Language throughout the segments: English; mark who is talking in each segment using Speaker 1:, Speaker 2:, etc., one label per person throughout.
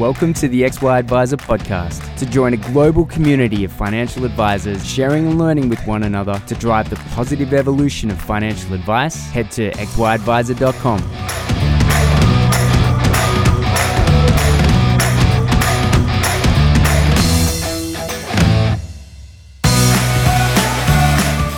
Speaker 1: Welcome to the XY Advisor podcast. To join a global community of financial advisors sharing and learning with one another to drive the positive evolution of financial advice, head to xyadvisor.com.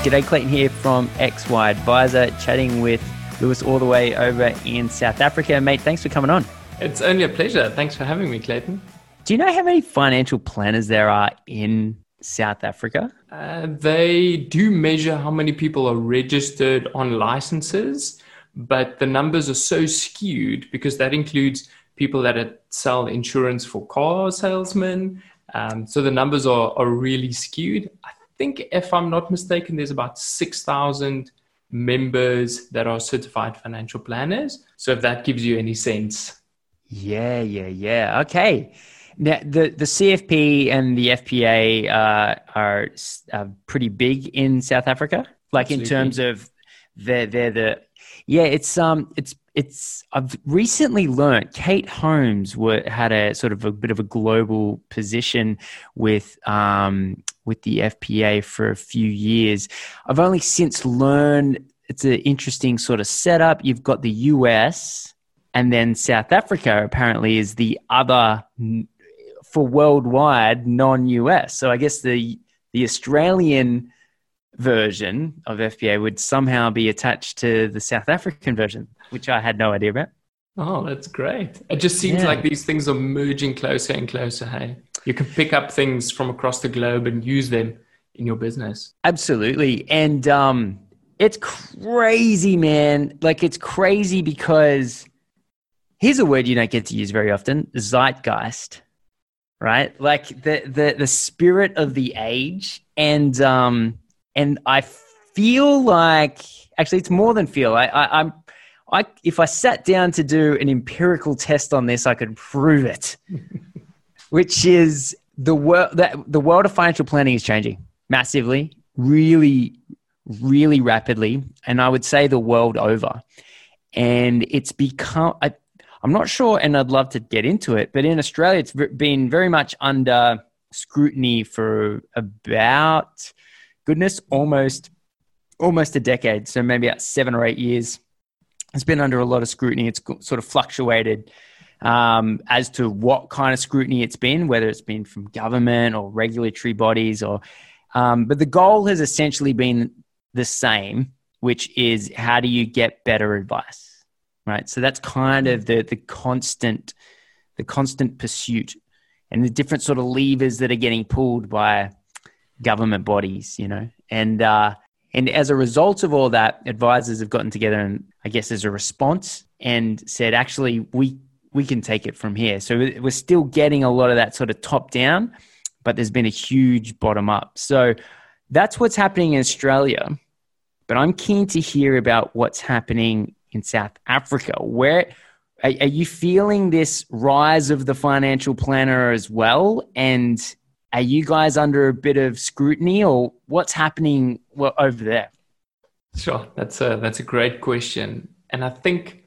Speaker 1: G'day, Clayton here from XY Advisor, chatting with Lewis all the way over in South Africa. Mate, thanks for coming on.
Speaker 2: It's only a pleasure. Thanks for having me, Clayton.
Speaker 1: Do you know how many financial planners there are in South Africa?
Speaker 2: Uh, they do measure how many people are registered on licenses, but the numbers are so skewed because that includes people that sell insurance for car salesmen. Um, so the numbers are, are really skewed. I think, if I'm not mistaken, there's about 6,000 members that are certified financial planners. So if that gives you any sense.
Speaker 1: Yeah, yeah, yeah. Okay. Now, the, the CFP and the FPA uh, are uh, pretty big in South Africa. Like Absolutely. in terms of they're, they're the yeah. It's um it's it's I've recently learned Kate Holmes were, had a sort of a bit of a global position with um with the FPA for a few years. I've only since learned it's an interesting sort of setup. You've got the US and then South Africa apparently is the other for worldwide non-US. So I guess the the Australian version of FPA would somehow be attached to the South African version, which I had no idea about.
Speaker 2: Oh, that's great. It just seems yeah. like these things are merging closer and closer, hey? You can pick up things from across the globe and use them in your business.
Speaker 1: Absolutely. And um it's crazy, man. Like it's crazy because here's a word you don't get to use very often zeitgeist right? Like the the the spirit of the age. And um and i feel like actually it's more than feel. I, I i'm I, if I sat down to do an empirical test on this, I could prove it, which is the world that the world of financial planning is changing massively, really, really rapidly, and I would say the world over. And it's become, I, I'm not sure, and I'd love to get into it, but in Australia, it's been very much under scrutiny for about, goodness, almost almost a decade. So maybe about seven or eight years. It's been under a lot of scrutiny. It's sort of fluctuated um, as to what kind of scrutiny it's been, whether it's been from government or regulatory bodies, or. Um, but the goal has essentially been the same, which is how do you get better advice? Right? So that's kind of the the constant the constant pursuit and the different sort of levers that are getting pulled by government bodies, you know, and uh, and as a result of all that, advisors have gotten together and I guess as a response and said, actually, we we can take it from here. So we're still getting a lot of that sort of top down, but there's been a huge bottom up. So that's what's happening in Australia. But I'm keen to hear about what's happening in South Africa. Where are, are you feeling this rise of the financial planner as well? And are you guys under a bit of scrutiny, or what's happening over there?
Speaker 2: Sure, that's a that's a great question, and I think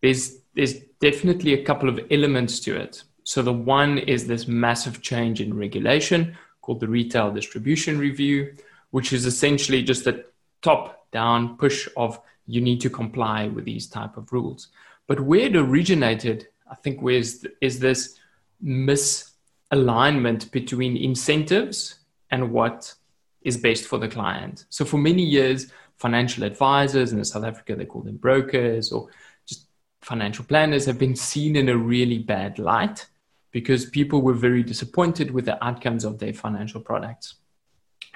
Speaker 2: there's there's definitely a couple of elements to it. So the one is this massive change in regulation called the Retail Distribution Review, which is essentially just a top down push of you need to comply with these type of rules. But where it originated, I think, is this misalignment between incentives and what is best for the client. So for many years, financial advisors in South Africa, they call them brokers or just financial planners, have been seen in a really bad light because people were very disappointed with the outcomes of their financial products.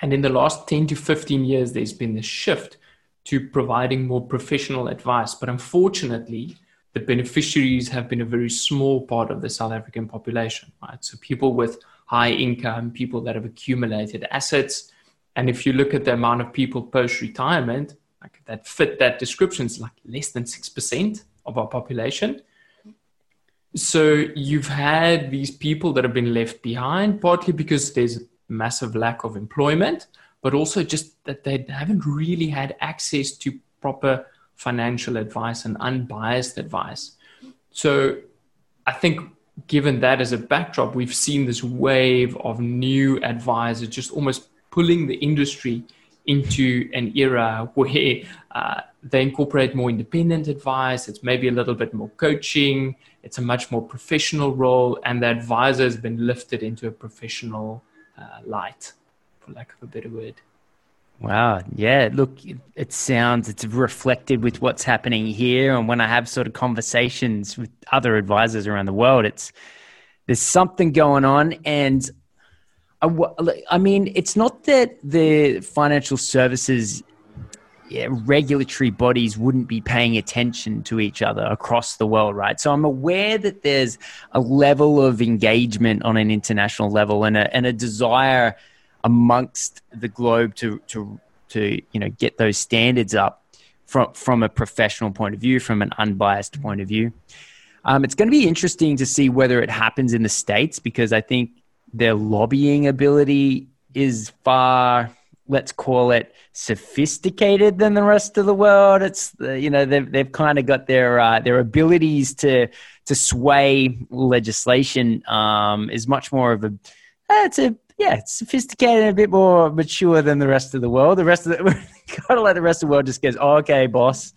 Speaker 2: And in the last 10 to 15 years, there's been this shift to providing more professional advice. But unfortunately, the beneficiaries have been a very small part of the South African population, right? So people with high income, people that have accumulated assets. And if you look at the amount of people post retirement, like that fit that description, is like less than 6% of our population. So you've had these people that have been left behind, partly because there's a massive lack of employment, but also just that they haven't really had access to proper financial advice and unbiased advice. So I think given that as a backdrop, we've seen this wave of new advisors just almost pulling the industry into an era where uh, they incorporate more independent advice. It's maybe a little bit more coaching. It's a much more professional role, and the advisor has been lifted into a professional uh, light, for lack of a better word.
Speaker 1: Wow. Yeah. Look, it sounds, it's reflected with what's happening here. And when I have sort of conversations with other advisors around the world, it's, there's something going on. And I, I mean, it's not that the financial services yeah, regulatory bodies wouldn't be paying attention to each other across the world, right? So I'm aware that there's a level of engagement on an international level and a, and a desire amongst the globe to to to you know get those standards up from from a professional point of view, from an unbiased point of view. Um, it's going to be interesting to see whether it happens in the states because I think their lobbying ability is far, let's call it, sophisticated than the rest of the world. It's you know they've they've kind of got their uh, their abilities to to sway legislation um, is much more of a it's a yeah, it's sophisticated and a bit more mature than the rest of the world. The rest of the gotta let the rest of the world just goes, oh, okay, boss.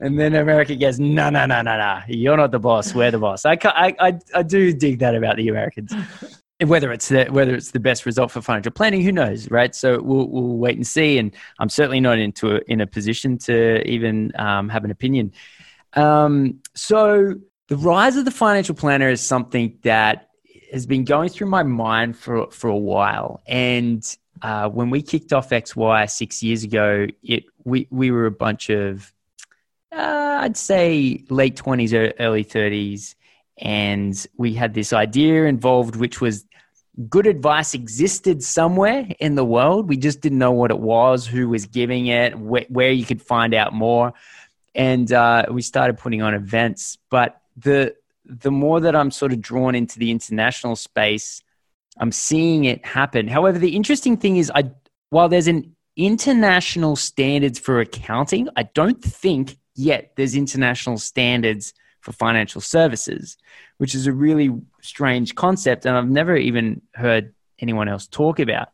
Speaker 1: And then America goes, no, no, no, no, no. You're not the boss. We're the boss. I, I, I, I do dig that about the Americans. whether it's the whether it's the best result for financial planning, who knows, right? So we'll we'll wait and see. And I'm certainly not into a, in a position to even um, have an opinion. Um, so the rise of the financial planner is something that has been going through my mind for for a while. And uh, when we kicked off XY six years ago, it we we were a bunch of uh, I'd say late twenties, early thirties, and we had this idea involved, which was good advice existed somewhere in the world. We just didn't know what it was, who was giving it, wh- where you could find out more, and uh, we started putting on events. But the the more that I'm sort of drawn into the international space, I'm seeing it happen. However, the interesting thing is, I while there's an international standards for accounting, I don't think yet there's international standards for financial services, which is a really strange concept, and I've never even heard anyone else talk about.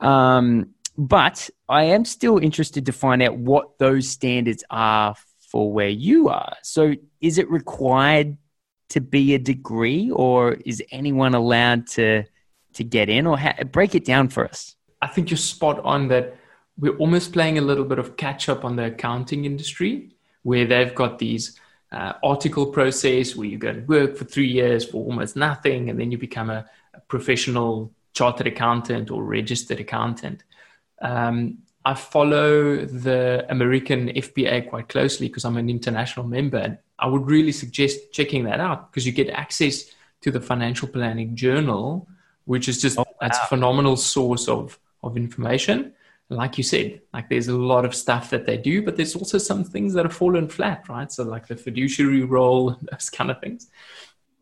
Speaker 1: Um, but I am still interested to find out what those standards are for where you are. So, is it required to be a degree, or is anyone allowed to to get in, or ha- break it down for us?
Speaker 2: I think you're spot on that we're almost playing a little bit of catch up on the accounting industry, where they've got these uh, article process where you go to work for three years for almost nothing, and then you become a, a professional chartered accountant or registered accountant. Um, I follow the American FPA quite closely because I'm an international member. And I would really suggest checking that out because you get access to the financial planning journal, which is just oh, wow. it's a phenomenal source of of information. Like you said, like there's a lot of stuff that they do, but there's also some things that have fallen flat, right? So like the fiduciary role, those kind of things.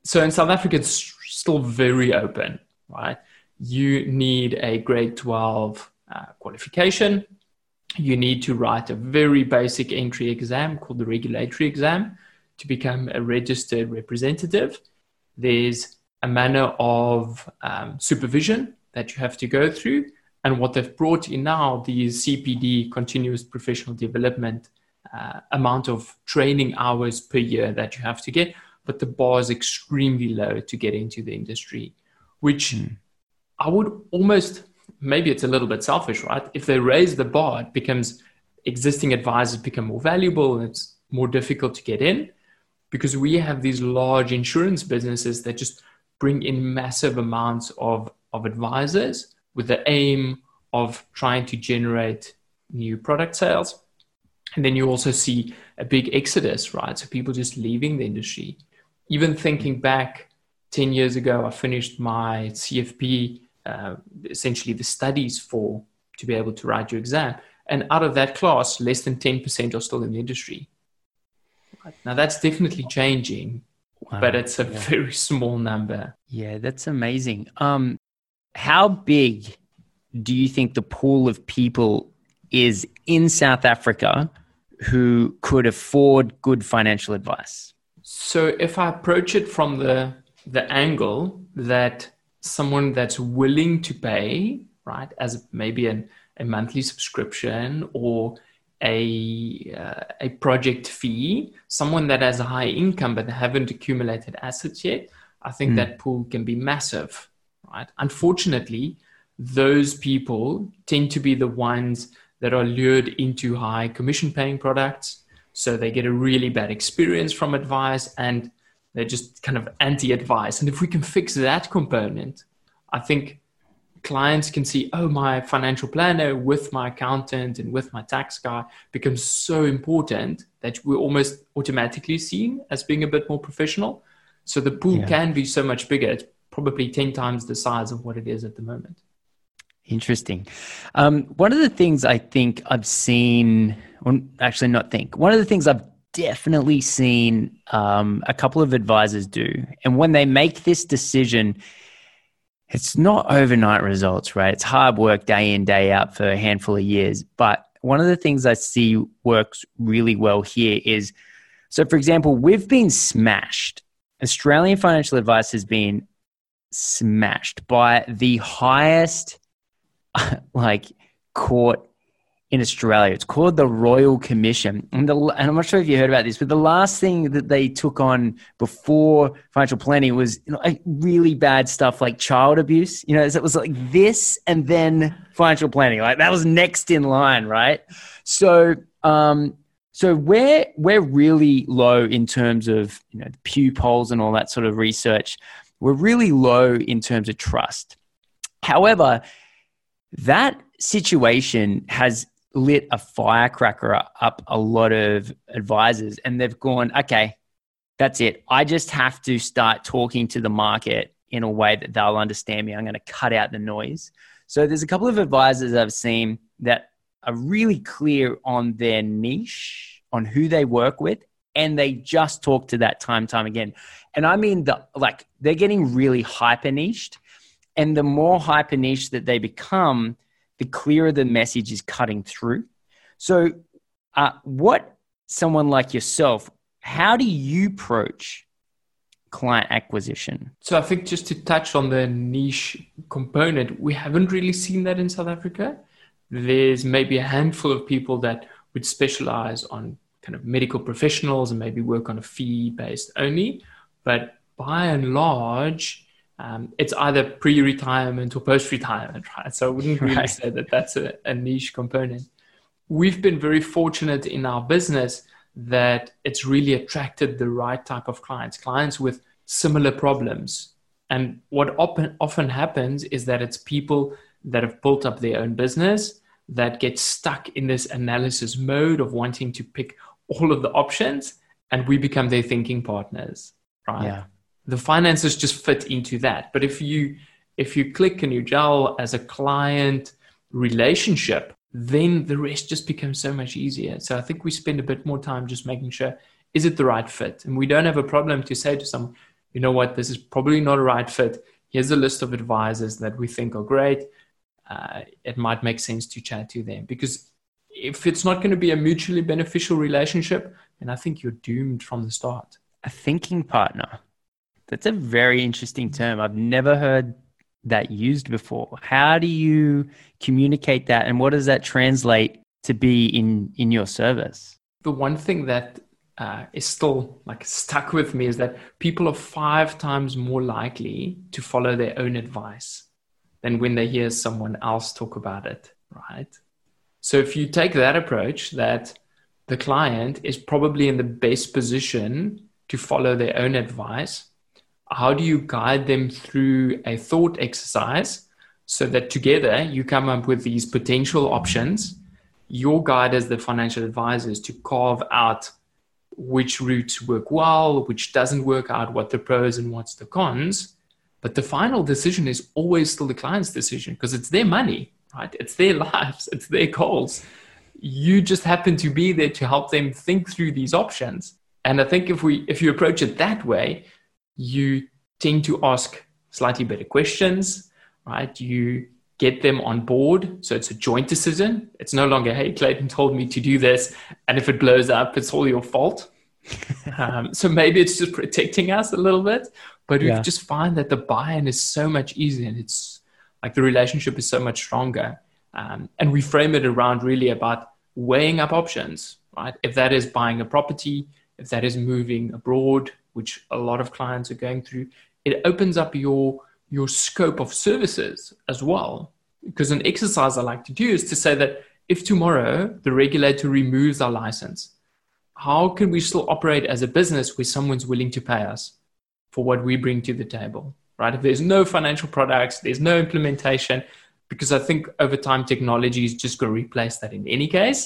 Speaker 2: So in South Africa, it's still very open, right? You need a grade 12 uh, qualification. You need to write a very basic entry exam called the regulatory exam to become a registered representative, there's a manner of um, supervision that you have to go through. And what they've brought in now, the CPD, continuous professional development, uh, amount of training hours per year that you have to get. But the bar is extremely low to get into the industry, which mm. I would almost, maybe it's a little bit selfish, right? If they raise the bar, it becomes existing advisors become more valuable and it's more difficult to get in because we have these large insurance businesses that just bring in massive amounts of, of advisors with the aim of trying to generate new product sales. And then you also see a big exodus, right? So people just leaving the industry. Even thinking back 10 years ago, I finished my CFP, uh, essentially the studies for to be able to write your exam. And out of that class, less than 10% are still in the industry. Now that's definitely changing, wow. but it's a yeah. very small number.
Speaker 1: Yeah, that's amazing. Um, how big do you think the pool of people is in South Africa who could afford good financial advice?
Speaker 2: So if I approach it from the the angle that someone that's willing to pay, right, as maybe an, a monthly subscription or a uh, a project fee, someone that has a high income but haven't accumulated assets yet, I think mm. that pool can be massive, right? Unfortunately, those people tend to be the ones that are lured into high commission paying products. So they get a really bad experience from advice and they're just kind of anti advice. And if we can fix that component, I think clients can see, oh, my financial planner with my accountant and with my tax guy becomes so important that we're almost automatically seen as being a bit more professional. So the pool yeah. can be so much bigger. It's probably 10 times the size of what it is at the moment.
Speaker 1: Interesting. Um, one of the things I think I've seen, well, actually, not think, one of the things I've definitely seen um, a couple of advisors do, and when they make this decision, it's not overnight results, right? It's hard work day in, day out for a handful of years. But one of the things I see works really well here is so, for example, we've been smashed. Australian financial advice has been smashed by the highest like court in Australia. It's called the Royal Commission. And, the, and, I'm not sure if you heard about this, but the last thing that they took on before financial planning was you know, really bad stuff like child abuse. You know, it was like this and then financial planning. Like that was next in line, right? So, um, so we're we're really low in terms of you know Pew polls and all that sort of research. We're really low in terms of trust. However, that situation has lit a firecracker up a lot of advisors and they've gone, okay, that's it. I just have to start talking to the market in a way that they'll understand me. I'm going to cut out the noise. So there's a couple of advisors I've seen that are really clear on their niche, on who they work with, and they just talk to that time time again. And I mean the like they're getting really hyper niched and the more hyper niche that they become, the clearer the message is cutting through. So, uh, what someone like yourself, how do you approach client acquisition?
Speaker 2: So, I think just to touch on the niche component, we haven't really seen that in South Africa. There's maybe a handful of people that would specialize on kind of medical professionals and maybe work on a fee based only. But by and large, um, it's either pre-retirement or post-retirement, right? So I wouldn't really right. say that that's a, a niche component. We've been very fortunate in our business that it's really attracted the right type of clients, clients with similar problems. And what often, often happens is that it's people that have built up their own business that get stuck in this analysis mode of wanting to pick all of the options, and we become their thinking partners, right?
Speaker 1: Yeah
Speaker 2: the finances just fit into that. But if you if you click and you gel as a client relationship, then the rest just becomes so much easier. So I think we spend a bit more time just making sure is it the right fit, and we don't have a problem to say to someone, you know what, this is probably not a right fit. Here's a list of advisors that we think are great. Uh, it might make sense to chat to them because if it's not going to be a mutually beneficial relationship, then I think you're doomed from the start.
Speaker 1: A thinking partner. That's a very interesting term. I've never heard that used before. How do you communicate that and what does that translate to be in in your service?
Speaker 2: The one thing that uh, is still like stuck with me is that people are five times more likely to follow their own advice than when they hear someone else talk about it, right? So if you take that approach that the client is probably in the best position to follow their own advice how do you guide them through a thought exercise so that together you come up with these potential options? Your guide as the financial advisor is to carve out which routes work well which doesn't work out what the pros and what's the cons. But the final decision is always still the client's decision because it's their money right? It's their lives it's their goals. You just happen to be there to help them think through these options. And i think if we if you approach it that way you tend to ask slightly better questions, right? You get them on board. So it's a joint decision. It's no longer, hey, Clayton told me to do this. And if it blows up, it's all your fault. um, so maybe it's just protecting us a little bit, but we yeah. just find that the buy-in is so much easier and it's like the relationship is so much stronger. Um, and we frame it around really about weighing up options, right? If that is buying a property, if that is moving abroad, which a lot of clients are going through, it opens up your your scope of services as well. Because an exercise I like to do is to say that if tomorrow the regulator removes our license, how can we still operate as a business where someone's willing to pay us for what we bring to the table? Right? If there's no financial products, there's no implementation, because I think over time technology is just going to replace that in any case.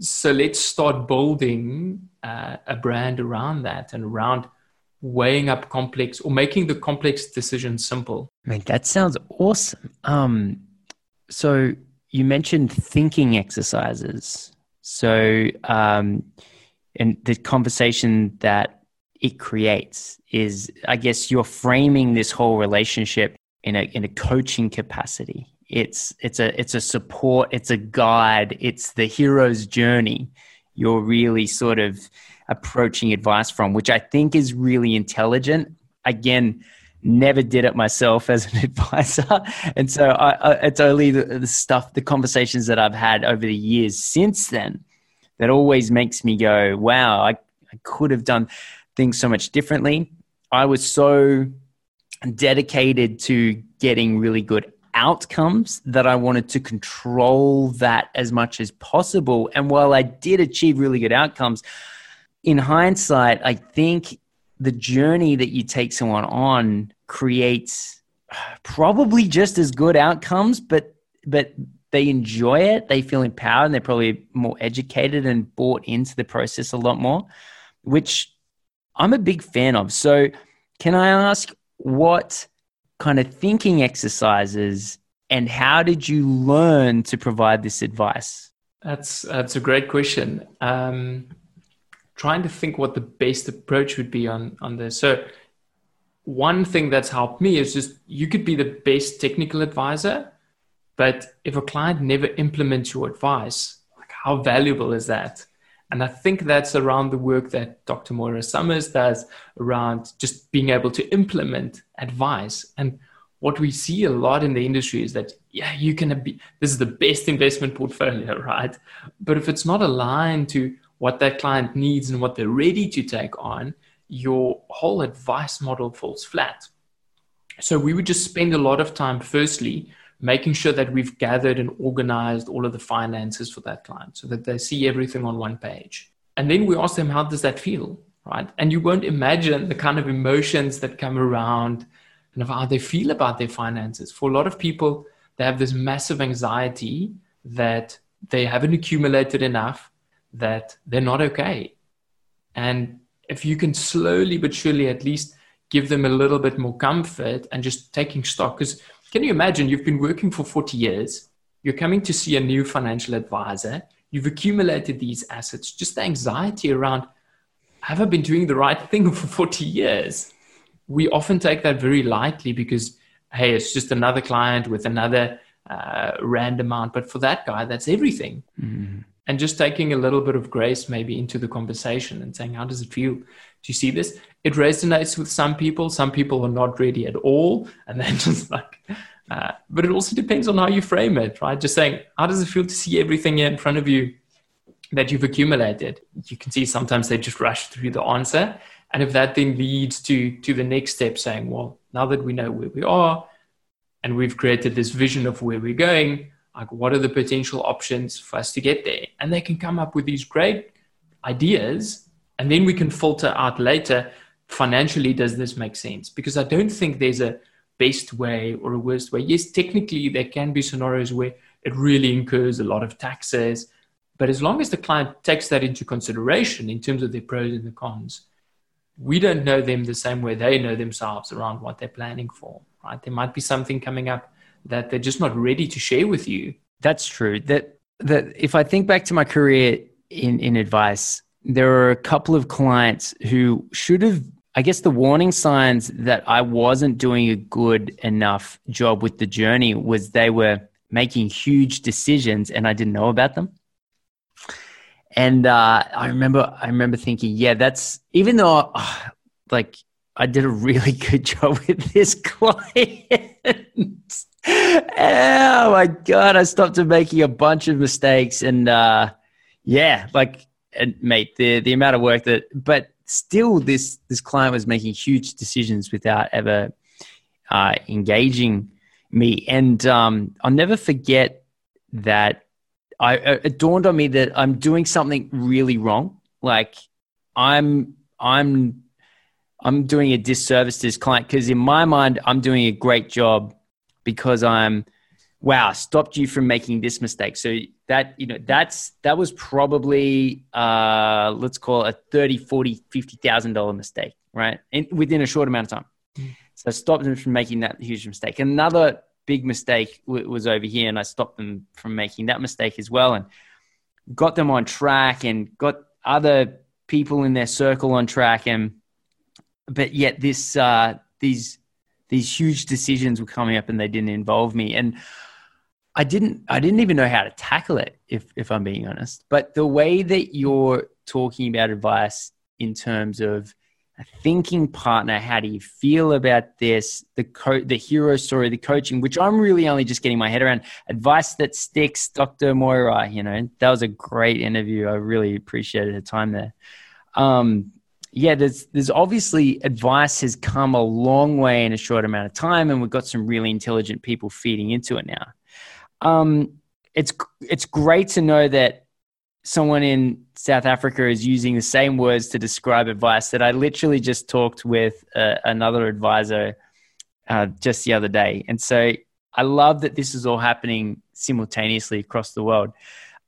Speaker 2: So let's start building uh, a brand around that and around weighing up complex or making the complex decision simple.
Speaker 1: Man, that sounds awesome. Um, so you mentioned thinking exercises. So, um, and the conversation that it creates is, I guess, you're framing this whole relationship in a in a coaching capacity. It's it's a it's a support. It's a guide. It's the hero's journey. You're really sort of approaching advice from, which I think is really intelligent. Again, never did it myself as an advisor. And so I, I, it's only the, the, stuff, the conversations that I've had over the years since then that always makes me go, wow, I, I could have done things so much differently. I was so dedicated to getting really good outcomes that I wanted to control that as much as possible. And while I did achieve really good outcomes, in hindsight, I think the journey that you take someone on creates probably just as good outcomes, but but they enjoy it, they feel empowered, and they're probably more educated and bought into the process a lot more, which I'm a big fan of. So, can I ask what kind of thinking exercises and how did you learn to provide this advice?
Speaker 2: That's that's a great question. Um, trying to think what the best approach would be on on this. So one thing that's helped me is just you could be the best technical advisor, but if a client never implements your advice, like how valuable is that? And I think that's around the work that Dr. Moira Somers does around just being able to implement advice. And what we see a lot in the industry is that, yeah, you can be, this is the best investment portfolio, right? But if it's not aligned to what that client needs and what they're ready to take on, your whole advice model falls flat. So we would just spend a lot of time, firstly, making sure that we've gathered and organized all of the finances for that client so that they see everything on one page. And then we ask them, how does that feel? Right. And you won't imagine the kind of emotions that come around and of how they feel about their finances. For a lot of people, they have this massive anxiety that they haven't accumulated enough that they're not okay. And if you can slowly but surely at least give them a little bit more comfort and just taking stock, because can you imagine you've been working for 40 years, you're coming to see a new financial advisor, you've accumulated these assets, just the anxiety around, have I been doing the right thing for 40 years? We often take that very lightly because, hey, it's just another client with another uh, random amount. But for that guy, that's everything. Mm-hmm and just taking a little bit of grace maybe into the conversation and saying how does it feel? Do you see this? It resonates with some people. Some people are not ready at all. And then just like uh, but it also depends on how you frame it right? Just saying how does it feel to see everything in front of you that you've accumulated? You can see sometimes they just rush through the answer. And if that then leads to to the next step saying well now that we know where we are and we've created this vision of where we're going like what are the potential options for us to get there? And they can come up with these great ideas and then we can filter out later financially does this make sense? Because i don't think there's a best way or a worst way. Yes technically there can be scenarios where it really incurs a lot of taxes but as long as the client takes that into consideration in terms of their pros and the cons we don't know them the same way they know themselves around what they're planning for right? There might be something coming up that they're just not ready to share with you.
Speaker 1: That's true. That that if I think back to my career in in advice, there are a couple of clients who should have I guess the warning signs that I wasn't doing a good enough job with the journey was they were making huge decisions and I didn't know about them. And uh, I remember, I remember thinking, yeah, that's even though, like, I did a really good job with this client. oh my god, I stopped making a bunch of mistakes, and uh, yeah, like, and mate, the the amount of work that, but still, this this client was making huge decisions without ever uh, engaging me, and um, I'll never forget that. I it dawned on me that I'm doing something really wrong. Like, I'm I'm I'm doing a disservice to this client because in my mind, I'm doing a great job because I'm, wow, stopped you from making this mistake. So that, you know, that's, that was probably, uh, let's call it a 30, 40, $50,000 mistake, right? And within a short amount of time. Mm. So I stopped them from making that huge mistake. Another big mistake w- was over here and I stopped them from making that mistake as well and got them on track and got other people in their circle on track and but yet this uh, these these huge decisions were coming up and they didn't involve me and I didn't I didn't even know how to tackle it if if I'm being honest. But the way that you're talking about advice in terms of a thinking partner, how do you feel about this? The co- the hero story, the coaching, which I'm really only just getting my head around. Advice that sticks, Dr. Moira. You know, that was a great interview. I really appreciated the time there. Um, yeah, there's there's obviously advice has come a long way in a short amount of time, and we've got some really intelligent people feeding into it now. Um, it's it's great to know that someone in South Africa is using the same words to describe advice that I literally just talked with uh, another advisor uh, just the other day, and so I love that this is all happening simultaneously across the world.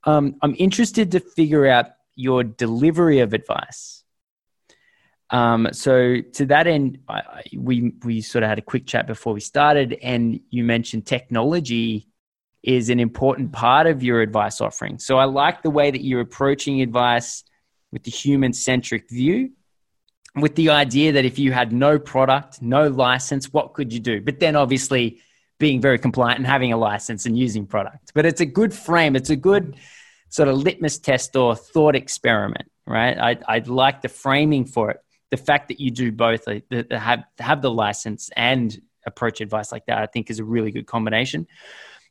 Speaker 1: Um, I'm interested to figure out your delivery of advice um, so to that end, I, we we sort of had a quick chat before we started, and you mentioned technology is an important part of your advice offering. So I like the way that you're approaching advice with the human centric view, with the idea that if you had no product, no license, what could you do? But then obviously being very compliant and having a license and using product. But it's a good frame. It's a good sort of litmus test or thought experiment, right? I, I like the framing for it the fact that you do both, like, have have the license and approach advice like that, I think is a really good combination.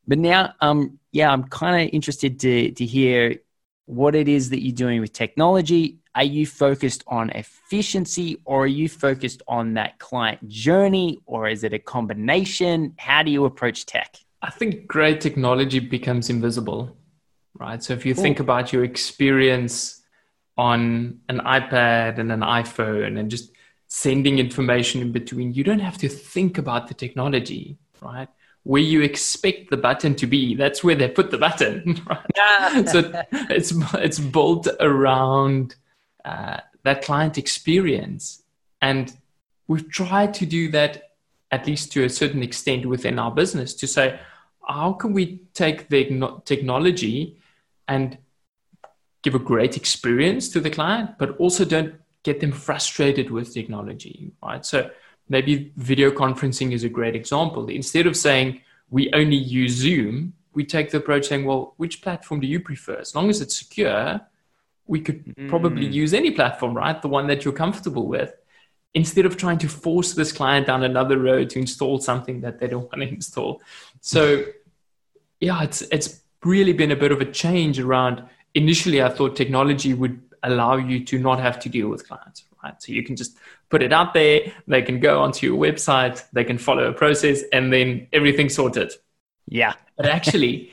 Speaker 1: But now, um, yeah, I'm kind of interested to to hear what it is that you're doing with technology. Are you focused on efficiency, or are you focused on that client journey, or is it a combination? How do you approach tech?
Speaker 2: I think great technology becomes invisible, right? So if you Ooh. think about your experience on an iPad and an iPhone and just sending information in between. You don't have to think about the technology, right? Where you expect the button to be, that's where they put the button. Right? so it's it's built around uh, that client experience, and we've tried to do that at least to a certain extent within our business to say, how can we take the technology and give a great experience to the client, but also don't get them frustrated with technology, right? So maybe video conferencing is a great example. Instead of saying we only use Zoom, we take the approach saying, well, which platform do you prefer? As long as it's secure, we could mm. probably use any platform, right? The one that you're comfortable with. Instead of trying to force this client down another road to install something that they don't want to install. So yeah, it's it's really been a bit of a change around initially I thought technology would allow you to not have to deal with clients, right? So you can just put it out there, they can go onto your website, they can follow a process, and then everything's sorted.
Speaker 1: Yeah.
Speaker 2: But actually,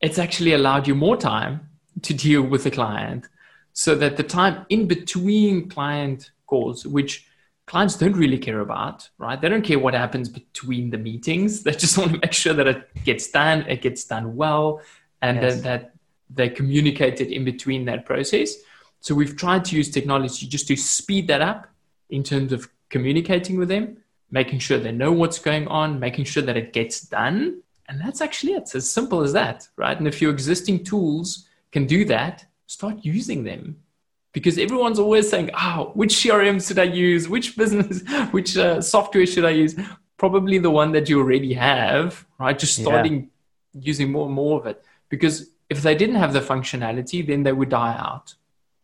Speaker 2: it's actually allowed you more time to deal with the client so that the time in between client calls, which clients don't really care about, right? They don't care what happens between the meetings. They just want to make sure that it gets done, it gets done well, and yes. that, that they communicated in between that process. So we've tried to use technology just to speed that up in terms of communicating with them, making sure they know what's going on, making sure that it gets done. And that's actually it. It's as simple as that, right? And if your existing tools can do that, start using them. Because everyone's always saying, oh, which CRM should I use? Which business, which uh, software should I use? Probably the one that you already have, right? Just starting yeah. using more and more of it. Because if they didn't have the functionality, then they would die out.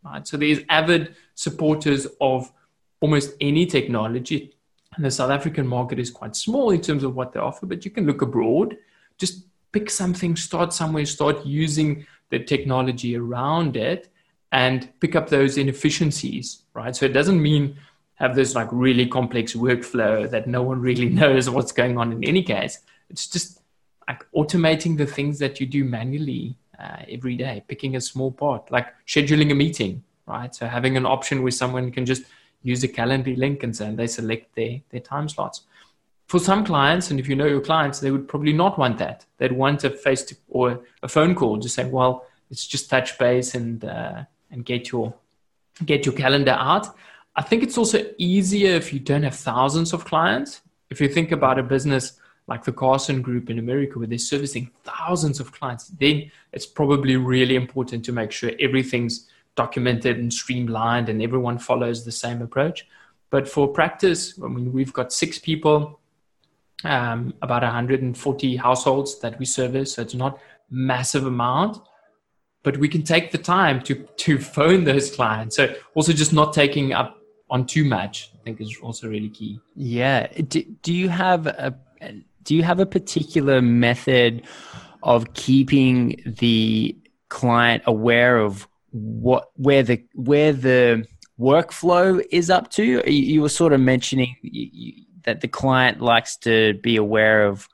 Speaker 2: Right. So there's avid supporters of almost any technology. And the South African market is quite small in terms of what they offer, but you can look abroad. Just pick something, start somewhere, start using the technology around it and pick up those inefficiencies, right? So it doesn't mean have this like really complex workflow that no one really knows what's going on in any case. It's just like automating the things that you do manually uh, every day, picking a small part, like scheduling a meeting, right? So having an option where someone can just use a calendar link and say they select their, their time slots. For some clients, and if you know your clients, they would probably not want that. They'd want a face to or a phone call, just saying, well, it's just touch base and uh, and get your get your calendar out. I think it's also easier if you don't have thousands of clients. If you think about a business like the Carson Group in America, where they're servicing thousands of clients, then it's probably really important to make sure everything's documented and streamlined and everyone follows the same approach. But for practice, I mean, we've got six people, um, about 140 households that we service. So it's not massive amount but we can take the time to to phone those clients. So also just not taking up on too much, I think is also really key.
Speaker 1: Yeah. Do, do you have a do you have a particular method of keeping the client aware of what where the where the workflow is up to? You, you were sort of mentioning that the client likes to be aware of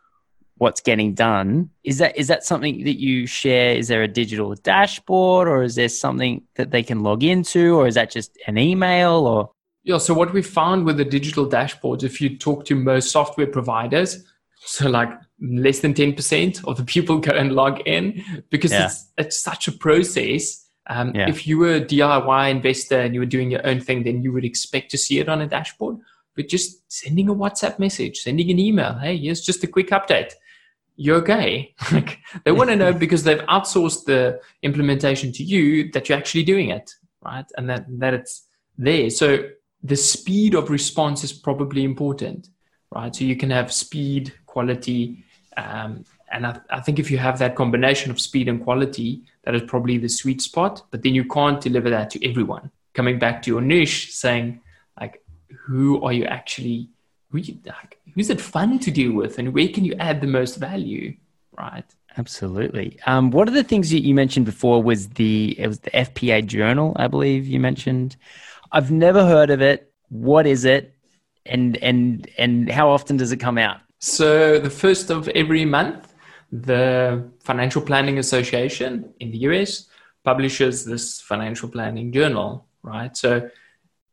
Speaker 1: what's getting done. Is that is that something that you share? Is there a digital dashboard or is there something that they can log into or is that just an email or
Speaker 2: yeah, so what we found with the digital dashboards, if you talk to most software providers, so like less than 10% of the people go and log in because yeah. it's, it's such a process. Um, yeah. If you were a DIY investor and you were doing your own thing, then you would expect to see it on a dashboard. But just sending a WhatsApp message, sending an email, hey, here's just a quick update you're okay. like they want to know because they've outsourced the implementation to you that you're actually doing it, right? And that that it's there. So the speed of response is probably important, right? So you can have speed, quality, um, and I, I think if you have that combination of speed and quality, that is probably the sweet spot. But then you can't deliver that to everyone. Coming back to your niche, saying like, who are you actually like, who's it fun to deal with and where can you add the most value right
Speaker 1: absolutely um, one of the things that you mentioned before was the it was the fpa journal i believe you mentioned i've never heard of it what is it and and and how often does it come out
Speaker 2: so the first of every month the financial planning association in the us publishes this financial planning journal right so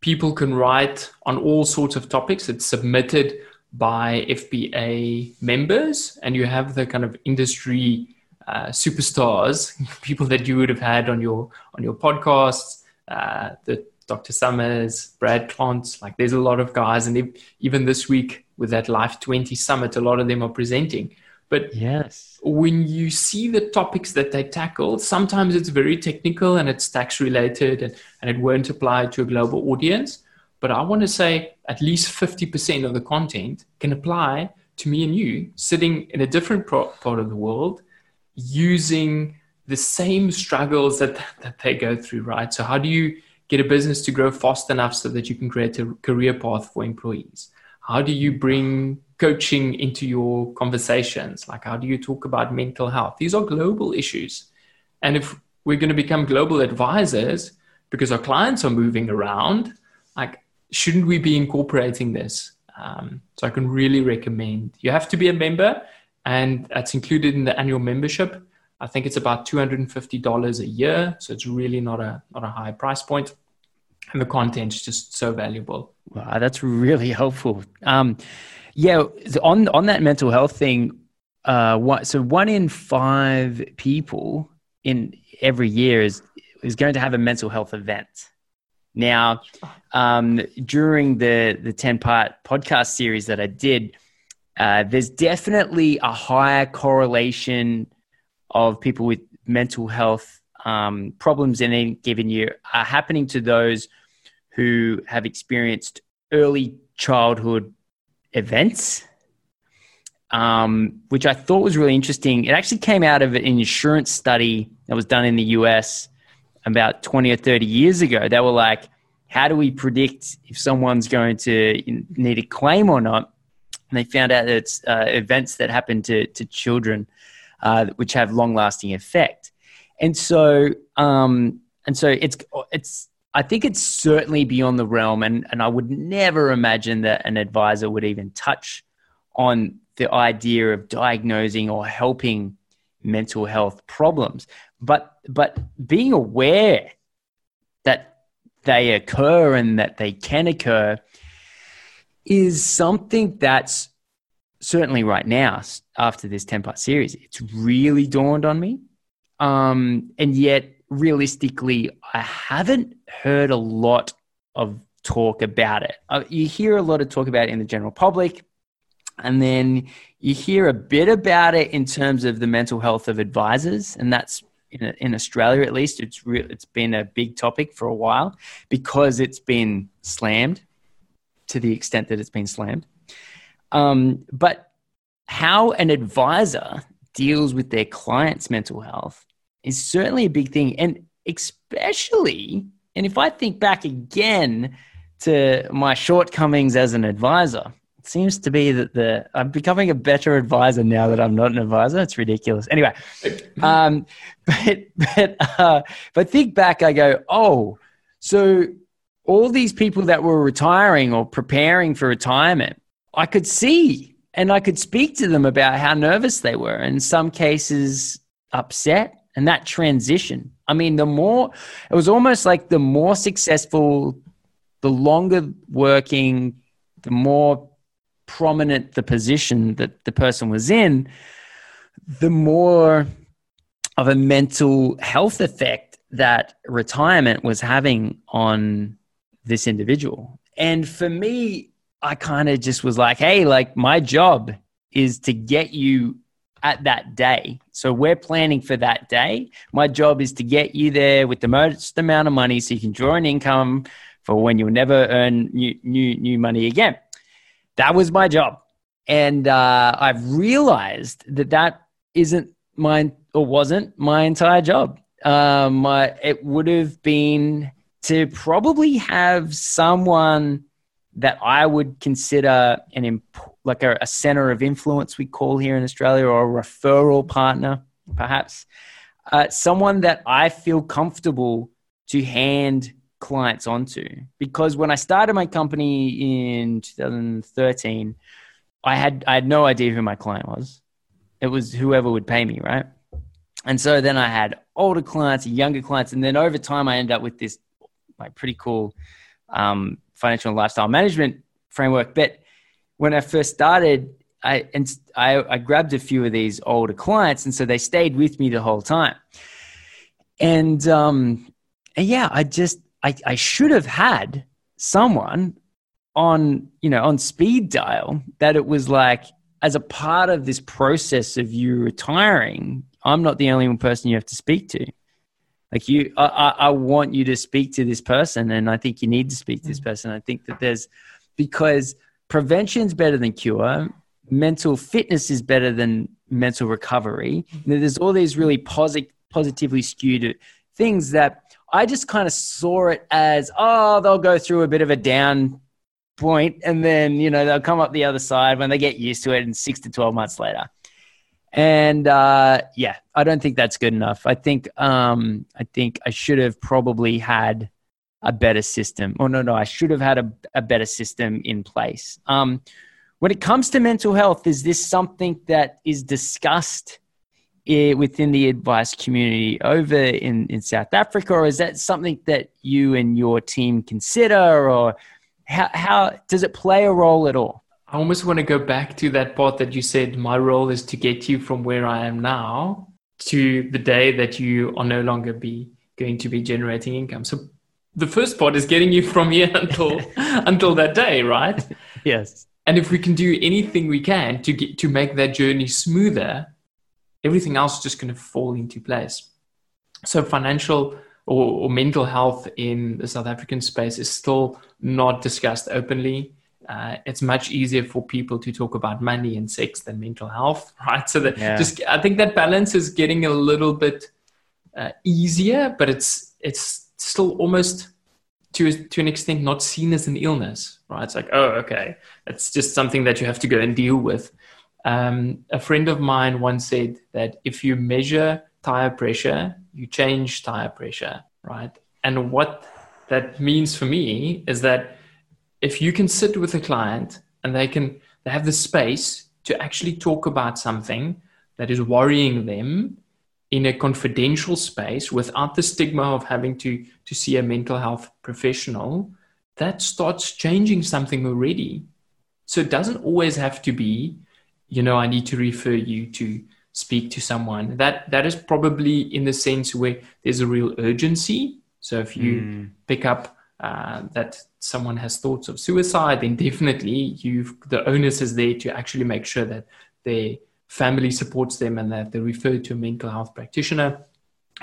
Speaker 2: people can write on all sorts of topics. It's submitted by FPA members, and you have the kind of industry uh, superstars, people that you would have had on your on your podcasts, uh, the Dr. Somers, Brad Klontz. Like, there's a lot of guys, and even this week with that Life 20 Summit, a lot of them are presenting. But
Speaker 1: yes,
Speaker 2: when you see the topics that they tackle, sometimes it's very technical and it's tax related and, and it won't apply to a global audience. But I want to say at least 50% of the content can apply to me and you sitting in a different pro- part of the world using the same struggles that, that they go through, right? So, how do you get a business to grow fast enough so that you can create a career path for employees? How do you bring coaching into your conversations? Like, how do you talk about mental health? These are global issues. And if we're going to become global advisors because our clients are moving around, like, shouldn't we be incorporating this? Um, so I can really recommend. You have to be a member, and that's included in the annual membership. I think it's about two hundred and fifty dollars a year, so it's really not a not a high price point, and the content is just so valuable.
Speaker 1: Wow, that's really helpful. Um, yeah, on on that mental health thing, uh, what, so one in five people in every year is is going to have a mental health event. Now, um, during the the ten part podcast series that I did, uh, there's definitely a higher correlation of people with mental health um, problems in any given year are happening to those who have experienced early childhood events um, which I thought was really interesting. It actually came out of an insurance study that was done in the US about 20 or 30 years ago. They were like, how do we predict if someone's going to need a claim or not? And they found out that it's uh, events that happen to, to children, uh, which have long lasting effect. And so, um, and so it's, it's, I think it's certainly beyond the realm, and, and I would never imagine that an advisor would even touch on the idea of diagnosing or helping mental health problems. But but being aware that they occur and that they can occur is something that's certainly right now after this 10 part series it's really dawned on me um, and yet realistically i haven't heard a lot of talk about it uh, you hear a lot of talk about it in the general public and then you hear a bit about it in terms of the mental health of advisors, and that's in, in Australia at least. It's re- it's been a big topic for a while because it's been slammed to the extent that it's been slammed. Um, but how an advisor deals with their client's mental health is certainly a big thing, and especially, and if I think back again to my shortcomings as an advisor it seems to be that the I'm becoming a better advisor now that I'm not an advisor. It's ridiculous. Anyway, um, but but uh, but think back, I go, oh, so all these people that were retiring or preparing for retirement, I could see and I could speak to them about how nervous they were. In some cases, upset, and that transition. I mean, the more it was almost like the more successful, the longer working, the more prominent the position that the person was in, the more of a mental health effect that retirement was having on this individual. And for me, I kind of just was like, hey, like my job is to get you at that day. So we're planning for that day. My job is to get you there with the most amount of money so you can draw an income for when you'll never earn new new, new money again that was my job. And uh, I've realized that that isn't mine or wasn't my entire job. Um, my, it would have been to probably have someone that I would consider an imp- like a, a, center of influence we call here in Australia or a referral partner, perhaps. Uh, someone that I feel comfortable to hand clients onto because when I started my company in 2013, I had I had no idea who my client was. It was whoever would pay me, right? And so then I had older clients, younger clients, and then over time I ended up with this like pretty cool um, financial and lifestyle management framework. But when I first started, I and I, I grabbed a few of these older clients, and so they stayed with me the whole time. And um, and yeah, I just I, I should have had someone on you know on speed dial that it was like as a part of this process of you retiring i'm not the only one person you have to speak to like you I, I want you to speak to this person and i think you need to speak to this mm. person i think that there's because prevention is better than cure mental fitness is better than mental recovery there's all these really posit- positively skewed things that I just kind of saw it as, oh, they'll go through a bit of a down point and then, you know, they'll come up the other side when they get used to it and six to 12 months later. And uh, yeah, I don't think that's good enough. I think um, I think I should have probably had a better system. Oh no, no, I should have had a, a better system in place. Um, when it comes to mental health, is this something that is discussed it, within the advice community over in, in South Africa, or is that something that you and your team consider, or how, how does it play a role at all?
Speaker 2: I almost want to go back to that part that you said my role is to get you from where I am now to the day that you are no longer be going to be generating income. So the first part is getting you from here until until that day, right?
Speaker 1: Yes.
Speaker 2: And if we can do anything we can to get to make that journey smoother, everything else is just going to fall into place. So financial or, or, mental health in the South African space is still not discussed openly. Uh, it's much easier for people to talk about money and sex than mental health, right? So that
Speaker 1: Yeah.
Speaker 2: just I think that balance is getting a little bit uh, easier, but it's it's still almost to to an extent not seen as an illness, right? It's like oh okay, it's just something that you have to go and deal with. Um, a friend of mine once said that if you measure tire pressure, you change tire pressure, right? And what that means for me is that if you can sit with a client and they can they have the space to actually talk about something that is worrying them in a confidential space without the stigma of having to to see a mental health professional that starts changing something already. So it doesn't always have to be you know i need to refer you to speak to someone. That that is probably in the sense where there's a real urgency. So if you
Speaker 1: Mm.
Speaker 2: pick up uh, that someone has thoughts of suicide, then definitely you've the onus is there to actually make sure that their family supports them and that they're referred to a mental health practitioner.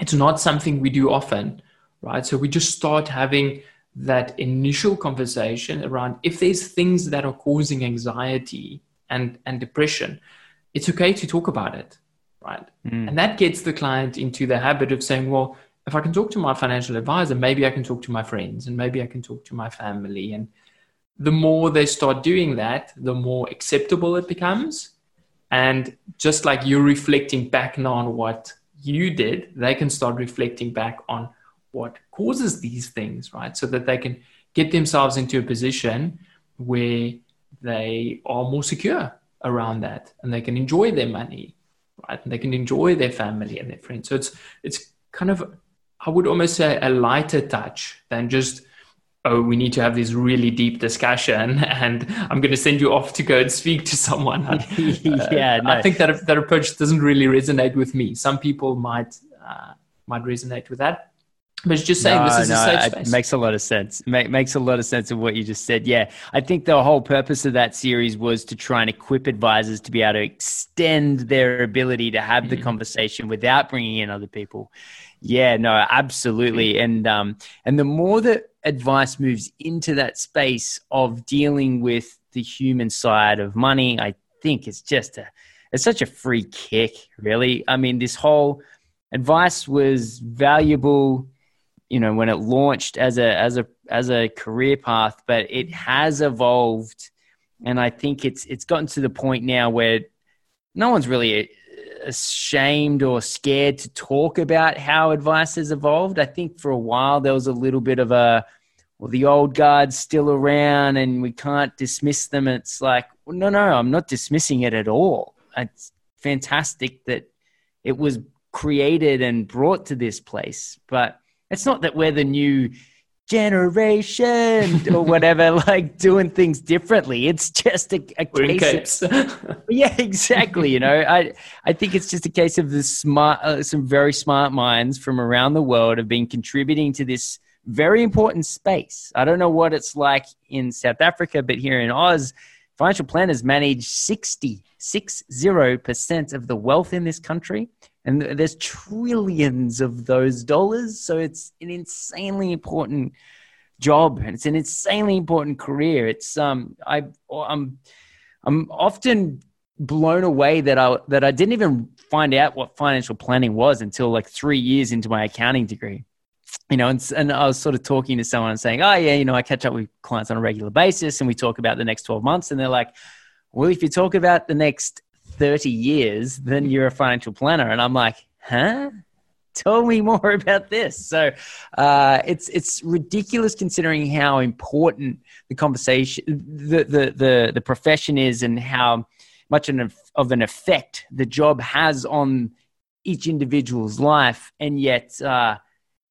Speaker 2: It's not something we do often, right? So we just start having that initial conversation around if there's things that are causing anxiety and, and depression, it's okay to talk about it, right?
Speaker 1: Mm.
Speaker 2: And that gets the client into the habit of saying, well, if I can talk to my financial advisor, maybe I can talk to my friends and maybe I can talk to my family. And the more they start doing that, the more acceptable it becomes. And just like you're reflecting back now on what you did, they can start reflecting back on what causes these things, right? So that they can get themselves into a position where they are more secure around that and they can enjoy their money, right? And they can enjoy their family and their friends. So it's it's kind of I would almost say a lighter touch than just oh we need to have this really deep discussion and I'm going to send you off to go and speak to someone.
Speaker 1: yeah, no.
Speaker 2: I think that that approach doesn't really resonate with me. Some people might uh, might resonate with that. But it's just saying
Speaker 1: no,
Speaker 2: this is
Speaker 1: no,
Speaker 2: a safe
Speaker 1: it
Speaker 2: space.
Speaker 1: makes a lot of sense. Make, makes a lot of sense of what you just said. Yeah, I think the whole purpose of that series was to try and equip advisors to be able to extend their ability to have the
Speaker 2: Mhm.
Speaker 1: conversation without bringing in other people. Yeah, no, absolutely. And um, and the more that advice moves into that space of dealing with the human side of money, I think it's just a it's such a free kick, really. I mean, this whole advice was valuable you know when it launched as a as a as a career path but it has evolved and i think it's it's gotten to the point now where no one's really ashamed or scared to talk about how advice has evolved. I think for a while there was a little bit of a well the old guard's still around and we can't dismiss them. It's like well, no no i'm not dismissing it at all. It's fantastic that it was created and brought to this place. But it's not that we're the new generation or whatever, like doing things differently. It's just a, a case. Of, yeah, exactly. You know, I I think it's just a case of the smart, uh, some very smart minds from around the world have been contributing to this very important space. I don't know what it's like in South Africa, but here in Oz, financial planners manage 60, 60% of the wealth in this country. And there's trillions of those dollars. So it's an insanely important job and it's an insanely important career. It's, um, I, I'm, I'm often blown away that I, that I didn't even find out what financial planning was until like three years into my accounting degree you know, and, and I was sort of talking to someone and saying, oh, yeah, you know, I catch up with clients on a regular basis and we talk about the next 12 months. And they're like, well, if you talk about the next 30 years, then you're a financial planner. And I'm like, huh? Tell me more about this. So uh, it's it's ridiculous considering how important the conversation, the the the, the profession is, and how much of an effect the job has on each individual's life. And yet, uh,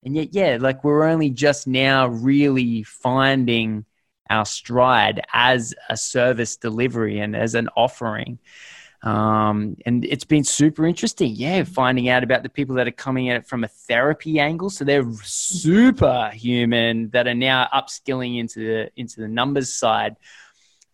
Speaker 1: and yet yeah like we're only just now really finding our stride as a service delivery and as an offering um, and it's been super interesting yeah finding out about the people that are coming at it from a therapy angle. So they're super human that are now upskilling into the into the numbers side.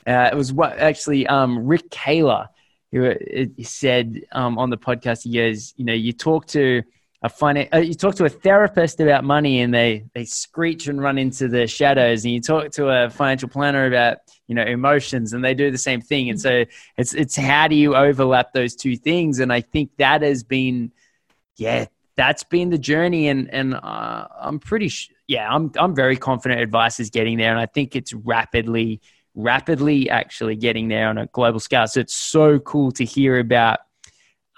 Speaker 1: Uh, it was what actually um, rick Kahler who uh, said um, on the podcast he goes you know you talk to a finance, uh, you talk to a therapist about money and they, they screech and run into the shadows. And you talk to a financial planner about, you know, emotions and they do the same thing. And so it's, it's how do you overlap those two things? And I think that has been, yeah, that's been the journey. And, and uh, I'm pretty, sh- yeah, I'm, I'm very confident advice is getting there. And I think it's rapidly, rapidly actually getting there on a global scale. So it's so cool to hear about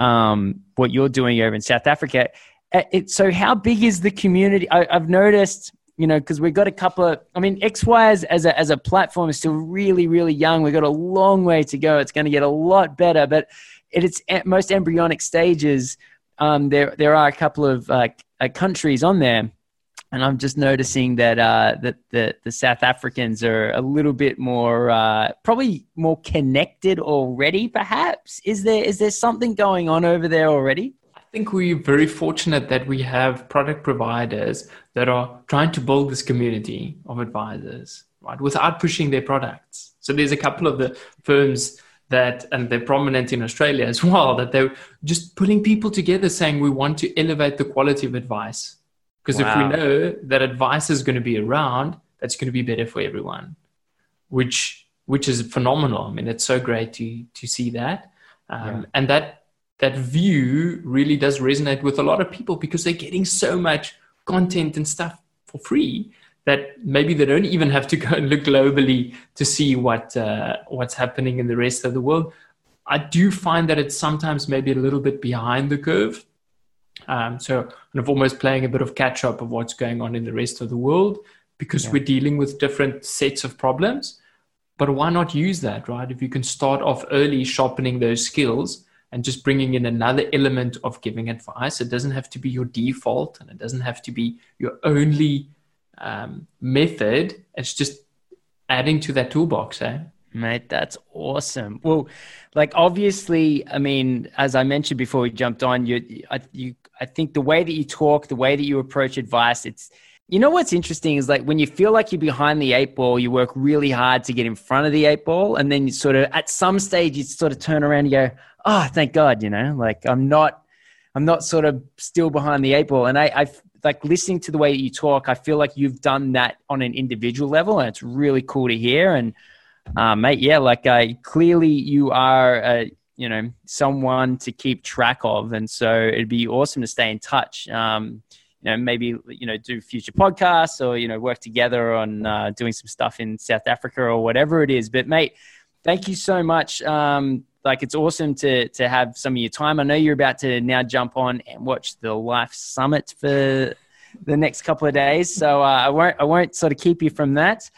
Speaker 1: um, what you're doing over in South Africa. Uh, it, so how big is the community? I, have noticed, you know, because we've got a couple of, I mean, XY as, as, a, as a platform is still really, really young. We've got a long way to go. It's going to get a lot better, but at its most embryonic stages, um, there, there are a couple of uh, uh, countries on there. And I'm just noticing that uh, that the, the South Africans are a little bit more, uh, probably more connected already. Perhaps is there is there something going on over there already?
Speaker 2: Think we're very fortunate that we have product providers that are trying to build this community of advisors, right, without pushing their products. So there's a couple of the firms that, and they're prominent in Australia as well, that they're just putting people together saying we want to elevate the quality of advice. Because wow. if we know that advice is going to be around, that's going to be better for everyone, which which is phenomenal. I mean, it's so great to to see that, um, yeah. and that that view really does resonate with a lot of people because they're getting so much content and stuff for free that maybe they don't even have to go and look globally to see what uh, what's happening in the rest of the world. I do find that it's sometimes maybe a little bit behind the curve. Um, so kind of almost playing a bit of catch up of what's going on in the rest of the world because yeah. we're dealing with different sets of problems. But why not use that, right? If you can start off early sharpening those skills, and just bringing in another element of giving advice. It doesn't have to be your default and it doesn't have to be your only um, method. It's just adding to that toolbox, eh?
Speaker 1: Mate, that's awesome. Well, like obviously, I mean, as I mentioned before we jumped on, you, I, you, I think the way that you talk, the way that you approach advice, it's, you know what's interesting is like when you feel like you're behind the eight ball, you work really hard to get in front of the eight ball, and then you sort of at some stage you sort of turn around and go, oh, thank God, you know, like I'm not, I'm not sort of still behind the eight ball. And I, I like listening to the way that you talk, I feel like you've done that on an individual level, and it's really cool to hear. And uh, mate, yeah, like uh, clearly you are, uh, you know, someone to keep track of, and so it'd be awesome to stay in touch. Um, you know, maybe you know, do future podcasts or you know, work together on uh, doing some stuff in South Africa or whatever it is. But mate, thank you so much. Um, like it's awesome to to have some of your time. I know you're about to now jump on and watch the Life Summit for the next couple of days, so uh, I won't I won't sort of keep you from that.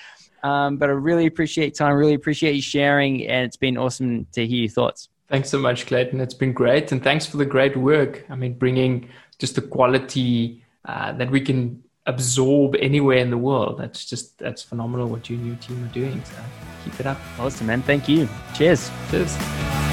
Speaker 1: Um, but I really appreciate time. Really appreciate you sharing, and it's been awesome to hear your thoughts.
Speaker 2: Thanks so much, Clayton. It's been great, and thanks for the great work. I mean, bringing just the quality uh, that we can absorb anywhere in the world. That's just that's phenomenal what you and your team are doing. So keep it up.
Speaker 1: Awesome, man. Thank you. Cheers.
Speaker 2: Cheers.